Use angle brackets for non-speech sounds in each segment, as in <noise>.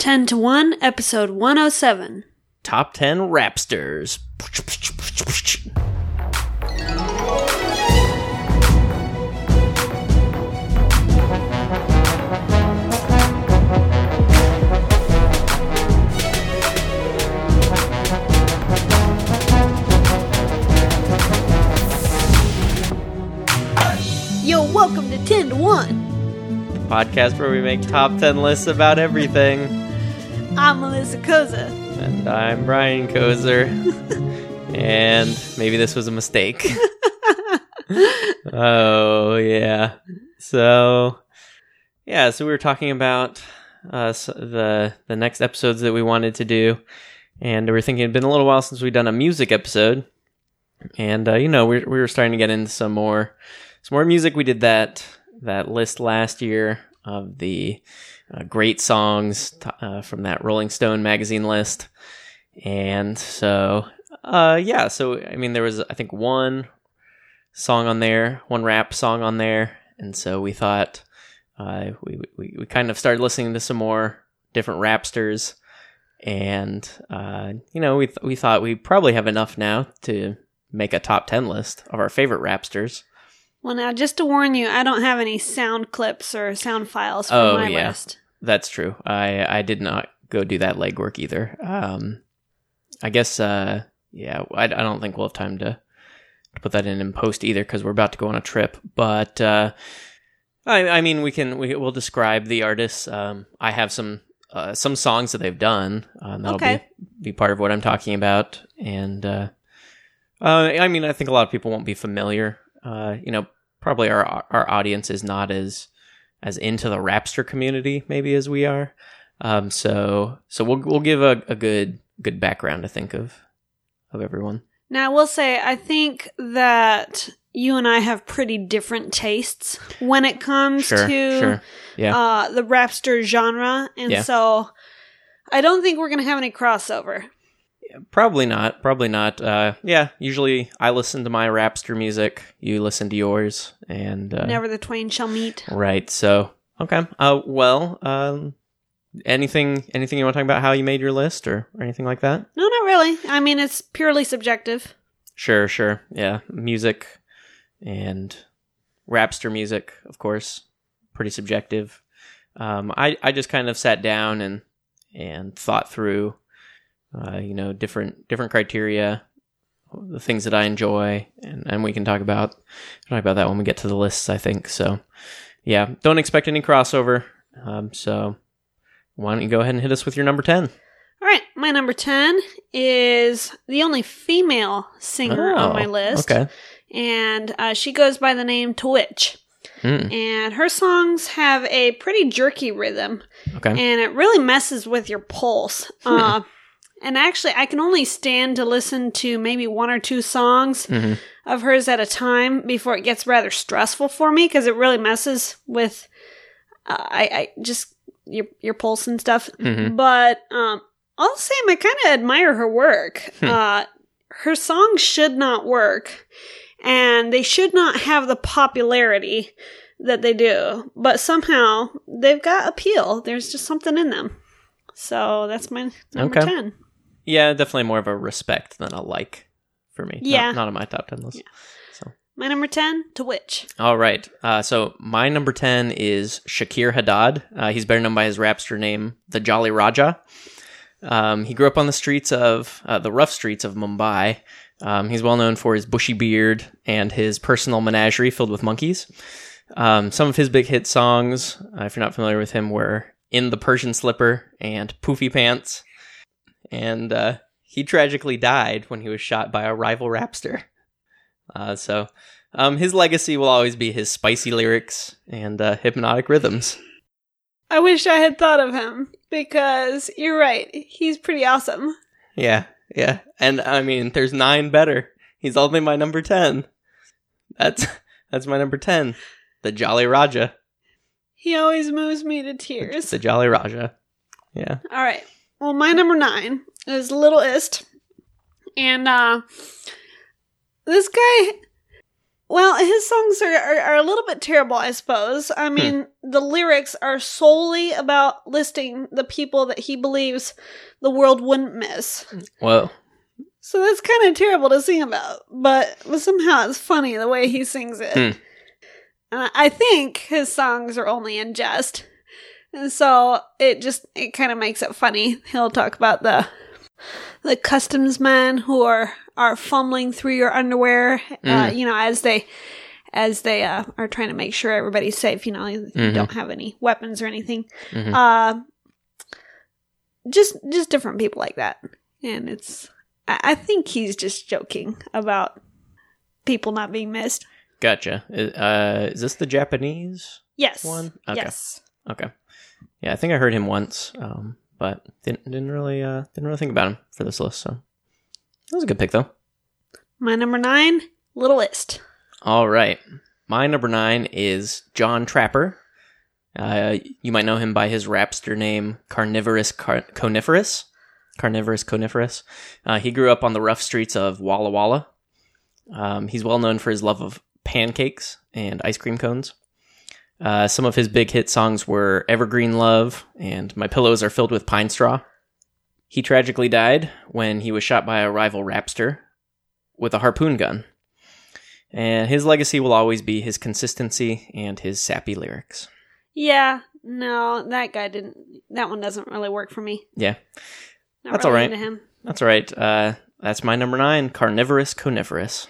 10 to 1, episode 107. Top 10 Rapsters. Yo, welcome to 10 to 1. The Podcast where we make top 10 lists about everything. I'm Melissa Kozer. And I'm Brian Kozer. <laughs> and maybe this was a mistake. <laughs> oh, yeah. So, yeah, so we were talking about uh, the the next episodes that we wanted to do. And we were thinking it'd been a little while since we'd done a music episode. And, uh, you know, we, we were starting to get into some more some more music. We did that that list last year of the uh, great songs uh, from that Rolling Stone magazine list, and so uh, yeah. So I mean, there was I think one song on there, one rap song on there, and so we thought uh, we, we we kind of started listening to some more different rapsters, and uh, you know we th- we thought we probably have enough now to make a top ten list of our favorite rapsters. Well, now, just to warn you, I don't have any sound clips or sound files for Oh, my yeah. list. That's true. I I did not go do that legwork either. Um, I guess uh, yeah, I, I don't think we'll have time to, to put that in in post either because we're about to go on a trip. But uh, I I mean we can we will describe the artists. Um, I have some uh, some songs that they've done. Um, that'll Okay. be be part of what I'm talking about. And uh, uh, I mean I think a lot of people won't be familiar. Uh, you know, probably our our audience is not as as into the Rapster community maybe as we are. Um, so so we'll we'll give a, a good good background to think of of everyone. Now, I will say, I think that you and I have pretty different tastes when it comes Sure, to sure, yeah, uh, the rapster genre. And Yeah. so I don't think we're going to have any crossover. Probably not, probably not. Uh, yeah, usually I listen to my Rapster music, you listen to yours, and uh, Never the twain shall meet. right. So okay, uh, well, um, anything anything you want to talk about how you made your list or, or anything like that? No, not really. I mean, it's purely subjective. Sure, sure. Yeah, music and rapster music, of course, pretty subjective. Um, I I just kind of sat down and and thought through, uh, you know, different different criteria, the things that I enjoy, and and we can talk about talk about that when we get to the lists. I think so. Yeah, don't expect any crossover. Um, so why don't you go ahead and hit us with your number ten? All right, my number 10 is the only female singer on my Oh, list. Okay. And uh, she goes by the name Twitch. Hmm, And her songs have a pretty jerky rhythm. okay. and it really messes with your pulse. Uh, and actually, I can only stand to listen to maybe one or two songs hmm of hers at a time before it gets rather stressful for me because it really messes with uh, I, I just your your pulse and stuff. hmm But um, all the same, I kind of admire her work. Hmm. Uh, her songs should not work, and they should not have the popularity that they do. But somehow they've got appeal. There's just something in them. So that's my number Okay. ten. Yeah, definitely more of a respect than a like for me. Not- Yeah. Not, on my top 10 list. Yeah. So, My number ten to which? all right. Uh, so, my number 10 is Shakir Haddad. Uh, he's better known by his rapster name, the Jolly Raja. Um, he grew up on the streets of, uh, the rough streets of Mumbai. Um, he's well known for his bushy beard and his personal menagerie filled with monkeys. Um, some of his big hit songs, uh, if you're not familiar with him, were In the Persian Slipper and Poofy Pants. And uh, he tragically died when he was shot by a rival rapster. Uh, so um, his legacy will always be his spicy lyrics and uh, hypnotic rhythms. I wish I had thought of him because you're right. He's pretty awesome. Yeah, yeah. And I mean, there's nine better. He's only my number 10. That's that's my number 10. The Jolly Raja. He always moves me to tears. The Jolly Raja. Yeah. All right. Well, my number nine is Little List, and uh, this guy Well, his songs are, are, are a little bit terrible, I suppose. I mean, the lyrics are solely about listing the people that he believes the world wouldn't miss. Whoa. So that's kind of terrible to sing about, but, but somehow it's funny the way he sings it. Hmm. And I- I think his songs are only in jest. And so it just it kind of makes it funny. He'll talk about the the customs men who are are fumbling through your underwear, uh, Mm. you know, as they as they uh, are trying to make sure everybody's safe. You know, you Mhm. don't have any weapons or anything. Mhm. Uh, just just different people like that, and it's. I, I think he's just joking about people not being missed. Gotcha. Uh, is this the Japanese Yes. one? Okay. Yes. Okay. Yeah, I think I heard him once, um, but didn't didn't really uh, didn't really think about him for this list. So that was a good pick, though. My number nine, Little List. All right, my number nine is John Trapper. Uh, you might know him by his rapster name Carnivorous Car- Coniferous. Carnivorous Coniferous. Uh, he grew up on the rough streets of Walla Walla. Um, he's well known for his love of pancakes and ice cream cones. Uh, some of his big hit songs were Evergreen Love and My Pillows Are Filled with Pine Straw. He tragically died when he was shot by a rival rapster with a harpoon gun. And his legacy will always be his consistency and his sappy lyrics. Yeah, no, that guy didn't. That one doesn't really work for me. Yeah, Not That's really all right. That's all right. Uh, that's my number nine, Carnivorous Coniferous.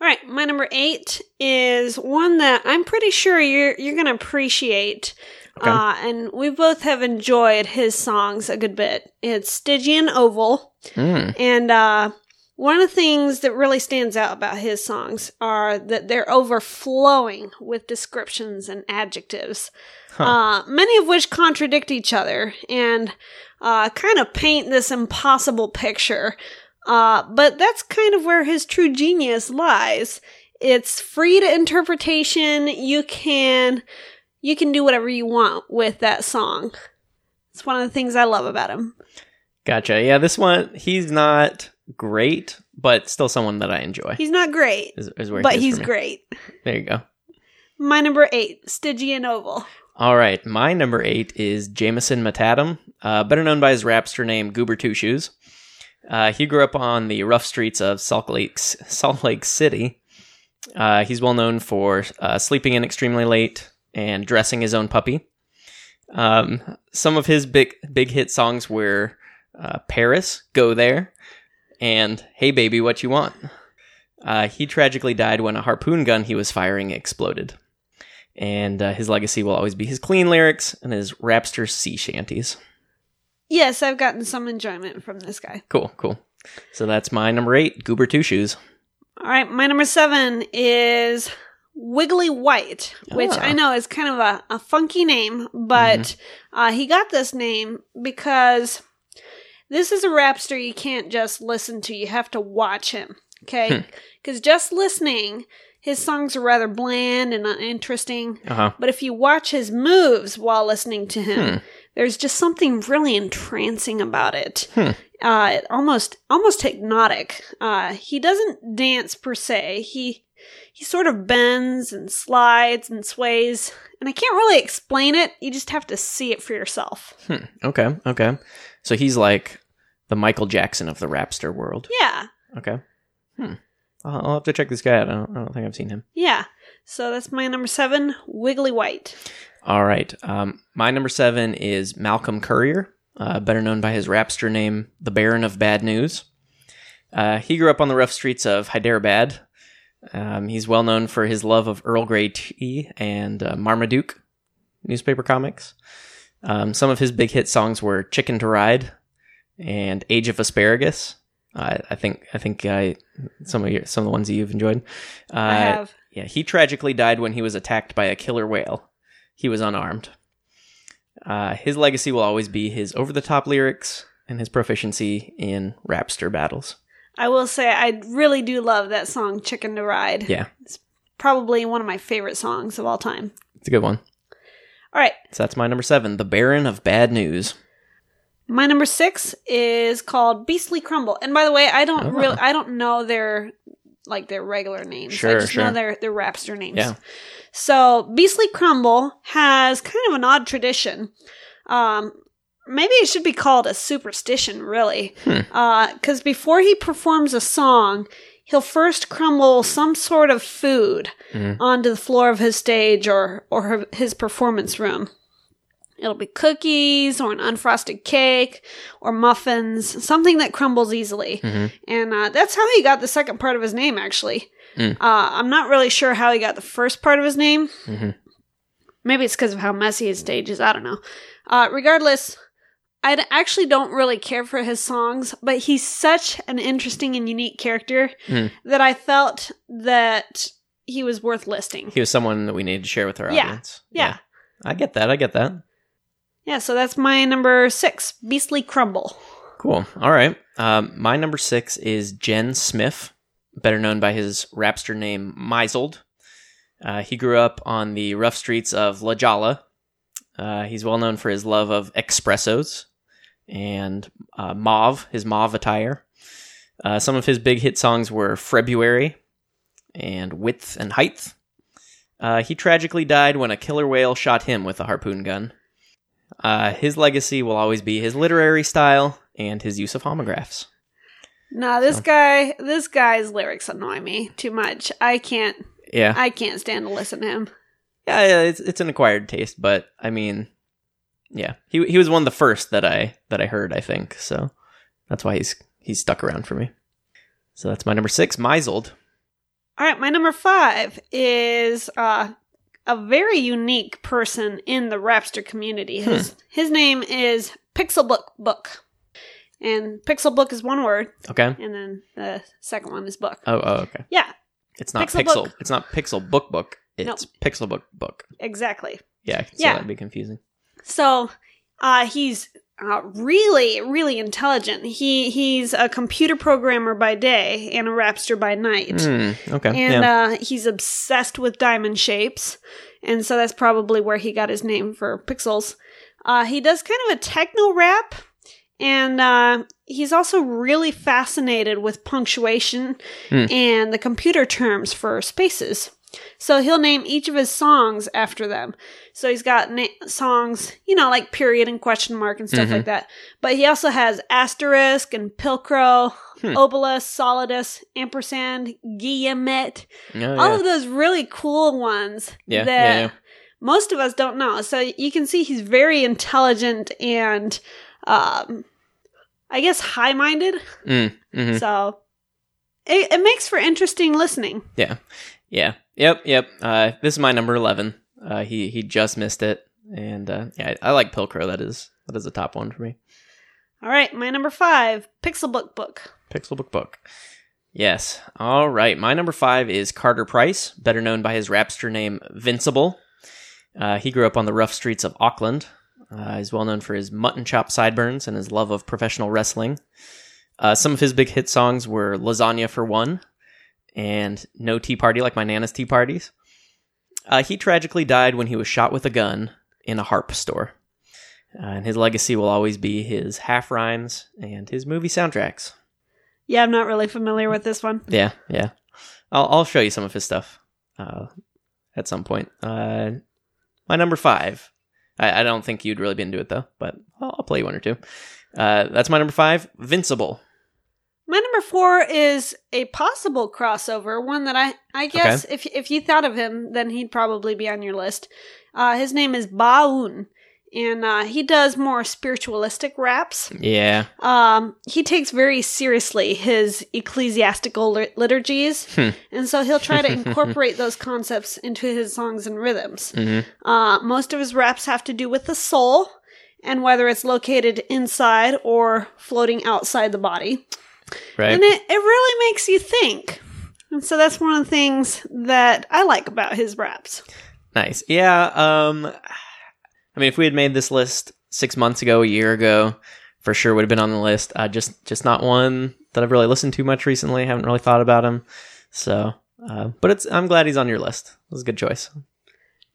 All right, my number eight is one that I'm pretty sure you're you're gonna appreciate. Okay. Uh, and we both have enjoyed his songs a good bit. It's Stygian Oval. Mm. And uh, one of the things that really stands out about his songs are that they're overflowing with descriptions and adjectives, Huh. uh, many of which contradict each other and uh, kind of paint this impossible picture. Uh, but that's kind of where his true genius lies. It's free to interpretation. You can you can do whatever you want with that song. It's one of the things I love about him. Gotcha. Yeah, this one, he's not great, but still someone that I enjoy. He's not great, Is, is but is he's great. There you go. My number eight, Stygian Oval. All right, my number eight is Jameson Matadam, uh, better known by his rapster name Goober Two Shoes. Uh, he grew up on the rough streets of Salt Lake, Salt Lake City. Uh, he's well known for uh, sleeping in extremely late and dressing his own puppy. Um, some of his big big hit songs were uh, "Paris," "Go There," and "Hey Baby, What You Want." Uh, he tragically died when a harpoon gun he was firing exploded and uh, his legacy will always be his clean lyrics and his rapster sea shanties. Yes, I've gotten some enjoyment from this guy. Cool, cool. So that's my number eight, Goober Two Shoes. All right, my number seven is Wiggly White, which Ah. I know is kind of a, a funky name, but uh, he got this name because this is a rapster you can't just listen to, you have to watch him. Okay? Because just listening, his songs are rather bland and uninteresting. Uh huh. But if you watch his moves while listening to him, Hmm. There's just something really entrancing about it. Hmm. Uh, almost almost hypnotic. Uh, he doesn't dance per se. He he sort of bends and slides and sways, and I can't really explain it. You just have to see it for yourself. Hmm. Okay, okay. So he's like the Michael Jackson of the rapster world. Yeah, Okay. Hmm. I'll, I'll have to check this guy out. I don't, I don't think I've seen him. yeah. So that's my number seven, Wiggly White. All right. Um, my number seven is Malcolm Courier, uh, better known by his rapster name, the Baron of Bad News. Uh, he grew up on the rough streets of Hyderabad. Um, he's well known for his love of Earl Grey tea and uh, Marmaduke newspaper comics. Um, some of his big hit songs were "Chicken to Ride" and "Age of Asparagus." Uh, I think I think uh, some of your, some of the ones that you've enjoyed. Uh, I have. yeah, he tragically died when he was attacked by a killer whale. He was unarmed. Uh, his legacy will always be his over the top lyrics and his proficiency in rapster battles. I will say I really do love that song "Chicken to Ride." Yeah, It's Probably one of my favorite songs of all time. it's a good one. All right, So that's my number seven, The Baron of Bad News. My number six is called Beastly Crumble. And by the way, I don't Oh. really, I don't know their like their regular names. I just sure. know their their rapster names. Yeah. So Beastly Crumble has kind of an odd tradition. Um, maybe it should be called a superstition, really, Hmm. because before he performs a song, he'll first crumble some sort of food Mhm. onto the floor of his stage or or her- his performance room. It'll be cookies or an unfrosted cake or muffins, something that crumbles easily. Mhm. And uh, that's how he got the second part of his name, actually. Mm. Uh, I'm not really sure how he got the first part of his name. Mhm. Maybe it's because of how messy his stage is. I don't know. Uh, regardless, I actually don't really care for his songs, but he's such an interesting and unique character Mm. that I felt that he was worth listing. He was someone that we needed to share with our Yeah. audience. Yeah. I get that. I get that. Yeah, so that's my number six, Beastly Crumble. Cool. All right. Um, my number six is Jen Smith, better known by his rapster name Misold. Uh, he grew up on the rough streets of La Jolla. Uh, he's well known for his love of espressos and uh, mauve, his mauve attire. Uh, some of his big hit songs were February and Width and Height. Uh, he tragically died when a killer whale shot him with a harpoon gun. Uh, his legacy will always be his literary style and his use of homographs. Nah, this So- guy, this guy's lyrics annoy me too much. I can't, Yeah, I can't stand to listen to him. yeah, yeah it's it's an acquired taste, but I mean, yeah, he he was one of the first that I that I heard. I think so. That's why he's he's stuck around for me. So that's my number six, Misold. All right, my number five is uh, a very unique person in the Rapster community. Hmm. His his name is Pixelbook Book, and Pixelbook is one word, Okay. and then the second one is book. Oh, oh, okay. Yeah, It's not Pixel pixel. It's not pixel book book. It's No. pixel book book. exactly. Yeah, see Yeah. that'd be confusing. So uh, he's uh, really, really intelligent. He he's a computer programmer by day and a rapster by night. Hmm, okay. and yeah. uh, he's obsessed with diamond shapes, and so that's probably where he got his name for pixels. Uh, he does kind of a techno rap, and uh, he's also really fascinated with punctuation Hmm. and the computer terms for spaces. So he'll name each of his songs after them. So he's got na- songs, you know, like period and question mark and stuff Mhm. like that. But he also has asterisk and pilcrow, Hmm. obelus, solidus, ampersand, guillemet, Oh, all yeah. of those really cool ones Yeah, that yeah, most of us don't know. So you can see he's very intelligent and, um, I guess, high minded. Mm, mhm. So it, it makes for interesting listening. Yeah. Yeah. Yep. Yep. Uh, this is my number eleven. Uh, he he just missed it, and uh, yeah, I, I like Pilcrow. That is that is the top one for me. All right, my number five, Pixelbook Book. Pixel Book Book. Yes. All right. My number five is Carter Price, better known by his rapster name Vincible. Uh, he grew up on the rough streets of Auckland. Uh, he's well known for his mutton chop sideburns and his love of professional wrestling. Uh, some of his big hit songs were Lasagna for One and No Tea Party Like My Nana's Tea Parties. Uh, he tragically died when he was shot with a gun in a harp store. Uh, and his legacy will always be his half rhymes and his movie soundtracks. Yeah, I'm not really familiar with this one. Yeah, yeah. I'll I'll show you some of his stuff uh, at some point. Uh, my number five. I, I don't think you'd really be into it though, but I'll, I'll play you one or two. Uh, that's my number five. Vincible. My number four is a possible crossover, one that I I guess if if you thought of him, then he'd probably be on your list. Uh, his name is Baun, and uh, he does more spiritualistic raps. Yeah. Um, he takes very seriously his ecclesiastical lit- liturgies, Hmm. and so he'll try to <laughs> incorporate those concepts into his songs and rhythms. hmm Uh, most of his raps have to do with the soul and whether it's located inside or floating outside the body. Right. And it, it really makes you think. And so that's one of the things that I like about his raps. Nice. Yeah. Um, I mean, if we had made this list six months ago, a year ago, for sure would have been on the list. Uh, just, just not one that I've really listened to much recently. haven't really thought about him. So, uh, but it's. I'm glad he's on your list. It was a good choice.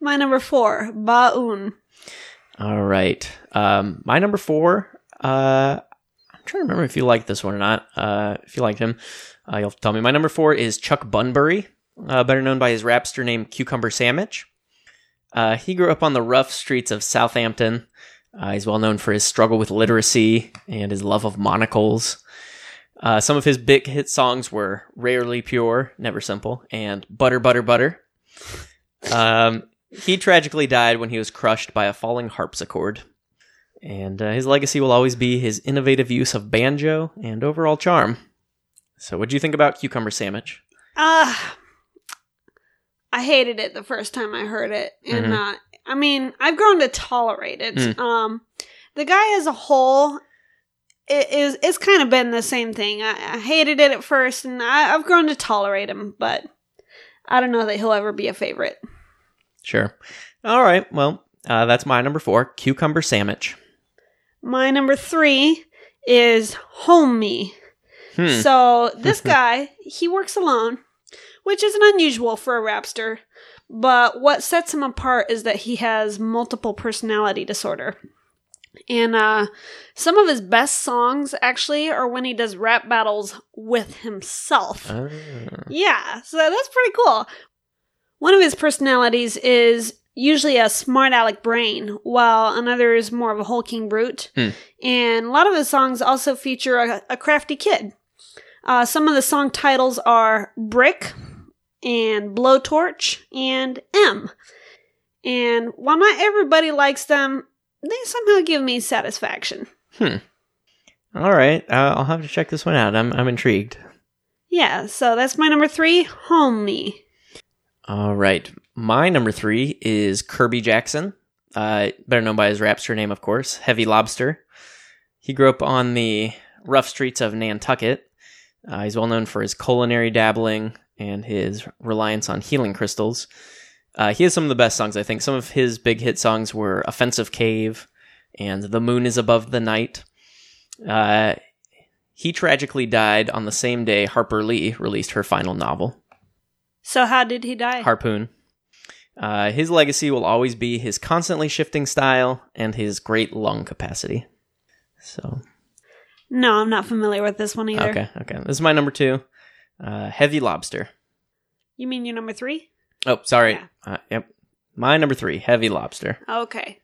My number four, Baun. All right. Um, my number four. Uh, trying to remember if you liked this one or not. Uh, if you liked him, uh, you'll tell me. My number four is Chuck Bunbury, uh, better known by his rapster name Cucumber Sandwich. Uh, he grew up on the rough streets of Southampton. Uh, he's well known for his struggle with literacy and his love of monocles. Uh, some of his big hit songs were Rarely Pure, Never Simple, and Butter, Butter, Butter. Um, he tragically died when he was crushed by a falling harpsichord. And uh, his legacy will always be his innovative use of banjo and overall charm. So, what do you think about Cucumber Sandwich? Uh, I hated it the first time I heard it. And, Mhm. uh, I mean, I've grown to tolerate it. Mm. Um, the guy as a whole it is it's kind of been the same thing. I, I hated it at first, and I, I've grown to tolerate him, but I don't know that he'll ever be a favorite. Sure. All right. Well, uh, that's my number four Cucumber Sandwich. My number three is Home Me. Hmm. So this <laughs> guy, he works alone, which isn't unusual for a rapster. But what sets him apart is that he has multiple personality disorder. And uh, some of his best songs actually are when he does rap battles with himself. Ah. Yeah, so that's pretty cool. One of his personalities is usually a smart aleck brain, while another is more of a hulking brute. Hmm. And a lot of his songs also feature a, a crafty kid. Uh, some of the song titles are Brick and Blowtorch and M. And while not everybody likes them, they somehow give me satisfaction. Hmm. All right. Uh, I'll have to check this one out. I'm, I'm intrigued. Yeah, so that's my number three, Home Me. All right. My number three is Kirby Jackson, uh, better known by his rapster name, of course, Heavy Lobster. He grew up on the rough streets of Nantucket. Uh, he's well known for his culinary dabbling and his reliance on healing crystals. Uh, he has some of the best songs, I think. Some of his big hit songs were Offensive Cave and The Moon is Above the Night. Uh, he tragically died on the same day Harper Lee released her final novel. So how did he die? Harpoon. Uh, his legacy will always be his constantly shifting style and his great lung capacity. So, no, I'm not familiar with this one either. okay, okay. This is my number two. Uh, Heavy Lobster. You mean your number three? Oh, sorry. Yeah. Uh, yep. My number three, Heavy Lobster. Okay.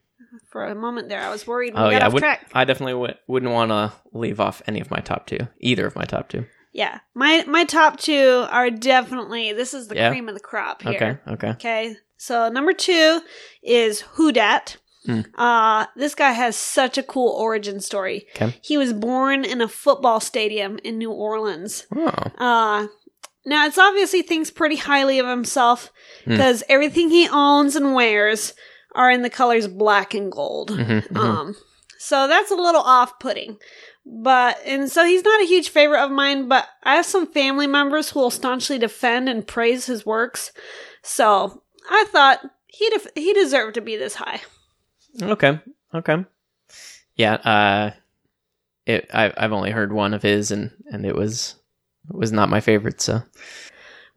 For a moment there, I was worried we Oh got yeah, I, off would, track. I definitely would, wouldn't want to leave off any of my top two, either of my top two. Yeah, my my top two are definitely this is the Yeah? cream of the crop here. Okay, okay. Okay. So number two is Who Dat. Hmm. Uh, this guy has such a cool origin story. Okay. He was born in a football stadium in New Orleans. Oh, Uh, now it's obvious he thinks pretty highly of himself Hmm. because everything he owns and wears are in the colors black and gold. mhm, mhm. Um, so that's a little off-putting. But and so he's not a huge favorite of mine, but I have some family members who will staunchly defend and praise his works. So I thought he def- he deserved to be this high. Okay. Okay. Yeah. Uh, it. I, I've only heard one of his, and and it was it was not my favorite. So,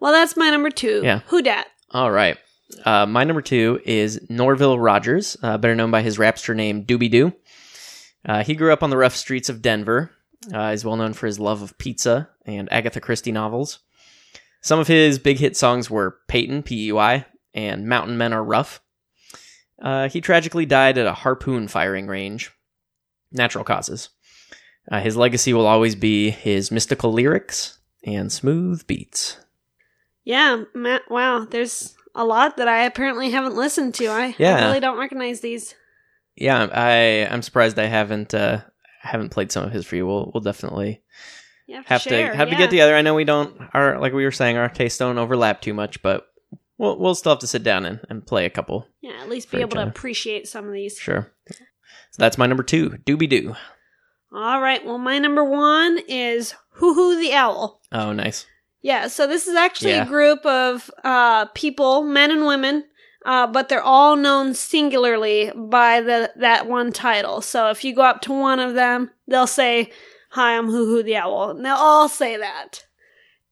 Well, that's my number two. Yeah. Who dat? all right. Uh, my number two is Norville Rogers, uh, better known by his rapster name Doobie Doo. Uh, he grew up on the rough streets of Denver. Uh, he's well known for his love of pizza and Agatha Christie novels. Some of his big hit songs were Peyton, P E Y, and Mountain Men Are Rough. Uh, he tragically died at a harpoon firing range. Natural causes. Uh, his legacy will always be his mystical lyrics and smooth beats. Yeah, Matt. Wow, there's a lot that I apparently haven't listened to. I, I really don't recognize these. Yeah, I I'm surprised I haven't uh haven't played some of his for you. We'll we'll definitely Yeah, have share, to have to get together. I know we don't our like we were saying our tastes don't overlap too much, but we'll we'll still have to sit down and, and play a couple. Yeah, at least be able to other. appreciate some of these. Sure. So that's my number two, Doobie Doo. All right. Well, my number one is Hoo Hoo the Owl. Oh, nice. Yeah, so this is actually Yeah. a group of uh, people, men and women, uh, but they're all known singularly by the that one title. So if you go up to one of them, they'll say, "Hi, I'm Hoo Hoo the Owl," and they'll all say that.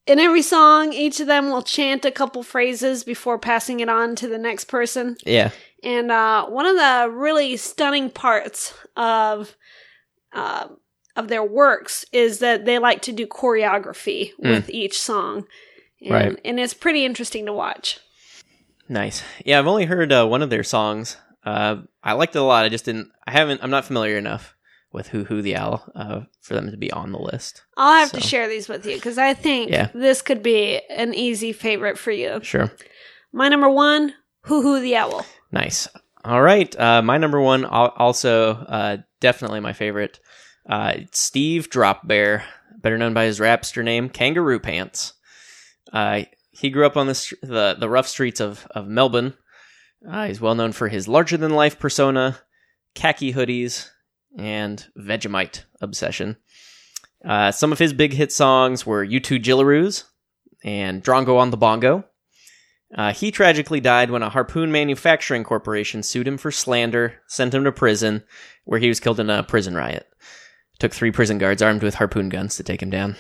In every song, each of them will chant a couple phrases before passing it on to the next person. Yeah. And uh, one of the really stunning parts of uh, of their works is that they like to do choreography with each song. And, Right. and it's pretty interesting to watch. Nice. Yeah, I've only heard uh, one of their songs. Uh, I liked it a lot. I just didn't. I haven't. I'm not familiar enough with Hoo Hoo the Owl uh, for them to be on the list. I'll have to share these with you because I think Yeah. this could be an easy favorite for you. Sure. My number one, Hoo Hoo the Owl. Nice. All right. Uh, my number one, also uh, definitely my favorite, uh, Steve Drop Bear, better known by his rapster name, Kangaroo Pants. Uh, he grew up on the the, the rough streets of of Melbourne. Uh, he's well known for his larger than life persona, khaki hoodies, and Vegemite obsession. Uh, some of his big hit songs were "You Two Jillaroos" and "Drongo on the Bongo." Uh, he tragically died when a harpoon manufacturing corporation sued him for slander, sent him to prison, where he was killed in a prison riot. Took three prison guards armed with harpoon guns to take him down.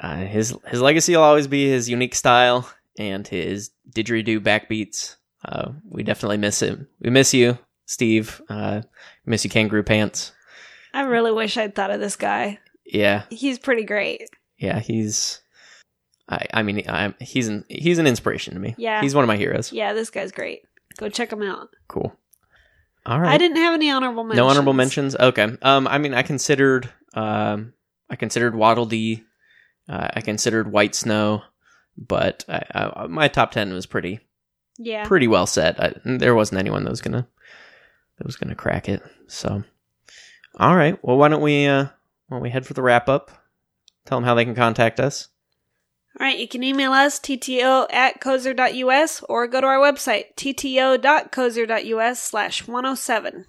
Uh, his his legacy will always be his unique style and his didgeridoo backbeats. Uh, we definitely miss him. We miss you, Steve. Uh, miss you, Kangaroo Pants. I really wish I'd thought of this guy. Yeah, He's pretty great. yeah, he's. I I mean, I'm, he's an he's an inspiration to me. Yeah. he's one of my heroes. Yeah, this guy's great. Go check him out. Cool. All right. I didn't have any honorable mentions. No honorable mentions. Okay. Um, I mean, I considered, um, I considered Waddle Dee. Uh, I considered White Snow, but I, I, my top ten was pretty, Yeah. pretty well set. I, there wasn't anyone that was gonna, that was gonna crack it. So, all right. Well, why don't we, uh, why don't we head for the wrap up? Tell them how they can contact us. All right, you can email us, tto at cozer.us, or go to our website, tto.cozer.us slash 107.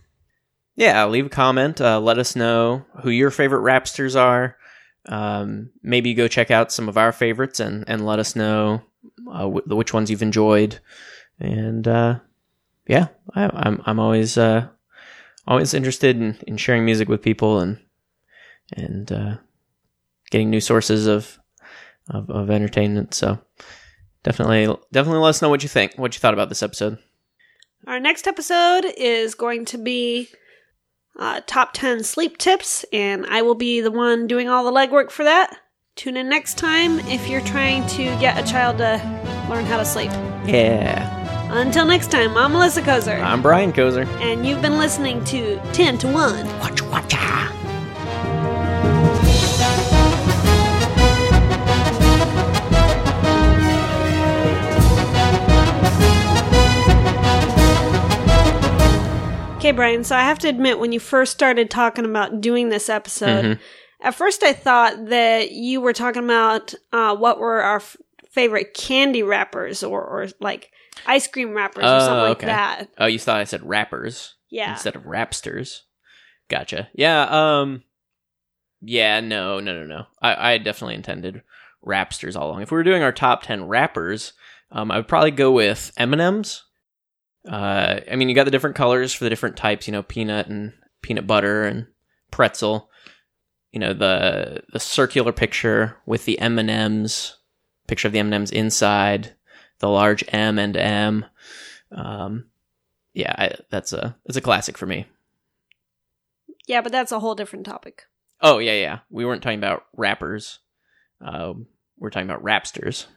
Yeah, leave a comment. Uh, let us know who your favorite rapsters are. Um, maybe go check out some of our favorites and, and let us know uh, wh- which ones you've enjoyed. And uh, yeah, I, I'm I'm always uh, always interested in, in sharing music with people and and uh, getting new sources of, of of entertainment. So definitely definitely let us know what you think, what you thought about this episode. Our next episode is going to be uh, top 10 sleep tips, and I will be the one doing all the legwork for that. Tune in next time if you're trying to get a child to learn how to sleep. Yeah, Until next time, I'm Melissa Kozer, I'm Brian Kozer. and you've been listening to 10 to 1. Watch, watch, ah. Okay, Brian, so I have to admit, when you first started talking about doing this episode, Mhm. at first I thought that you were talking about uh, what were our f- favorite candy wrappers or, or like ice cream wrappers or Oh, something like that. Oh, you thought I said rappers Yeah. instead of rapsters. Gotcha. Yeah. Um. Yeah. No. No. No. No. I, I definitely intended rapsters all along. If we were doing our top ten rappers, um, I would probably go with M and M's. Uh, I mean, you got the different colors for the different types. You know, peanut and peanut butter and pretzel. You know the the circular picture with the M and M's picture of the M and M's inside the large M and M. Um, yeah, I, that's a that's a classic for me. Yeah, but that's a whole different topic. Oh yeah, yeah. We weren't talking about rappers. Uh, we're talking about rapsters.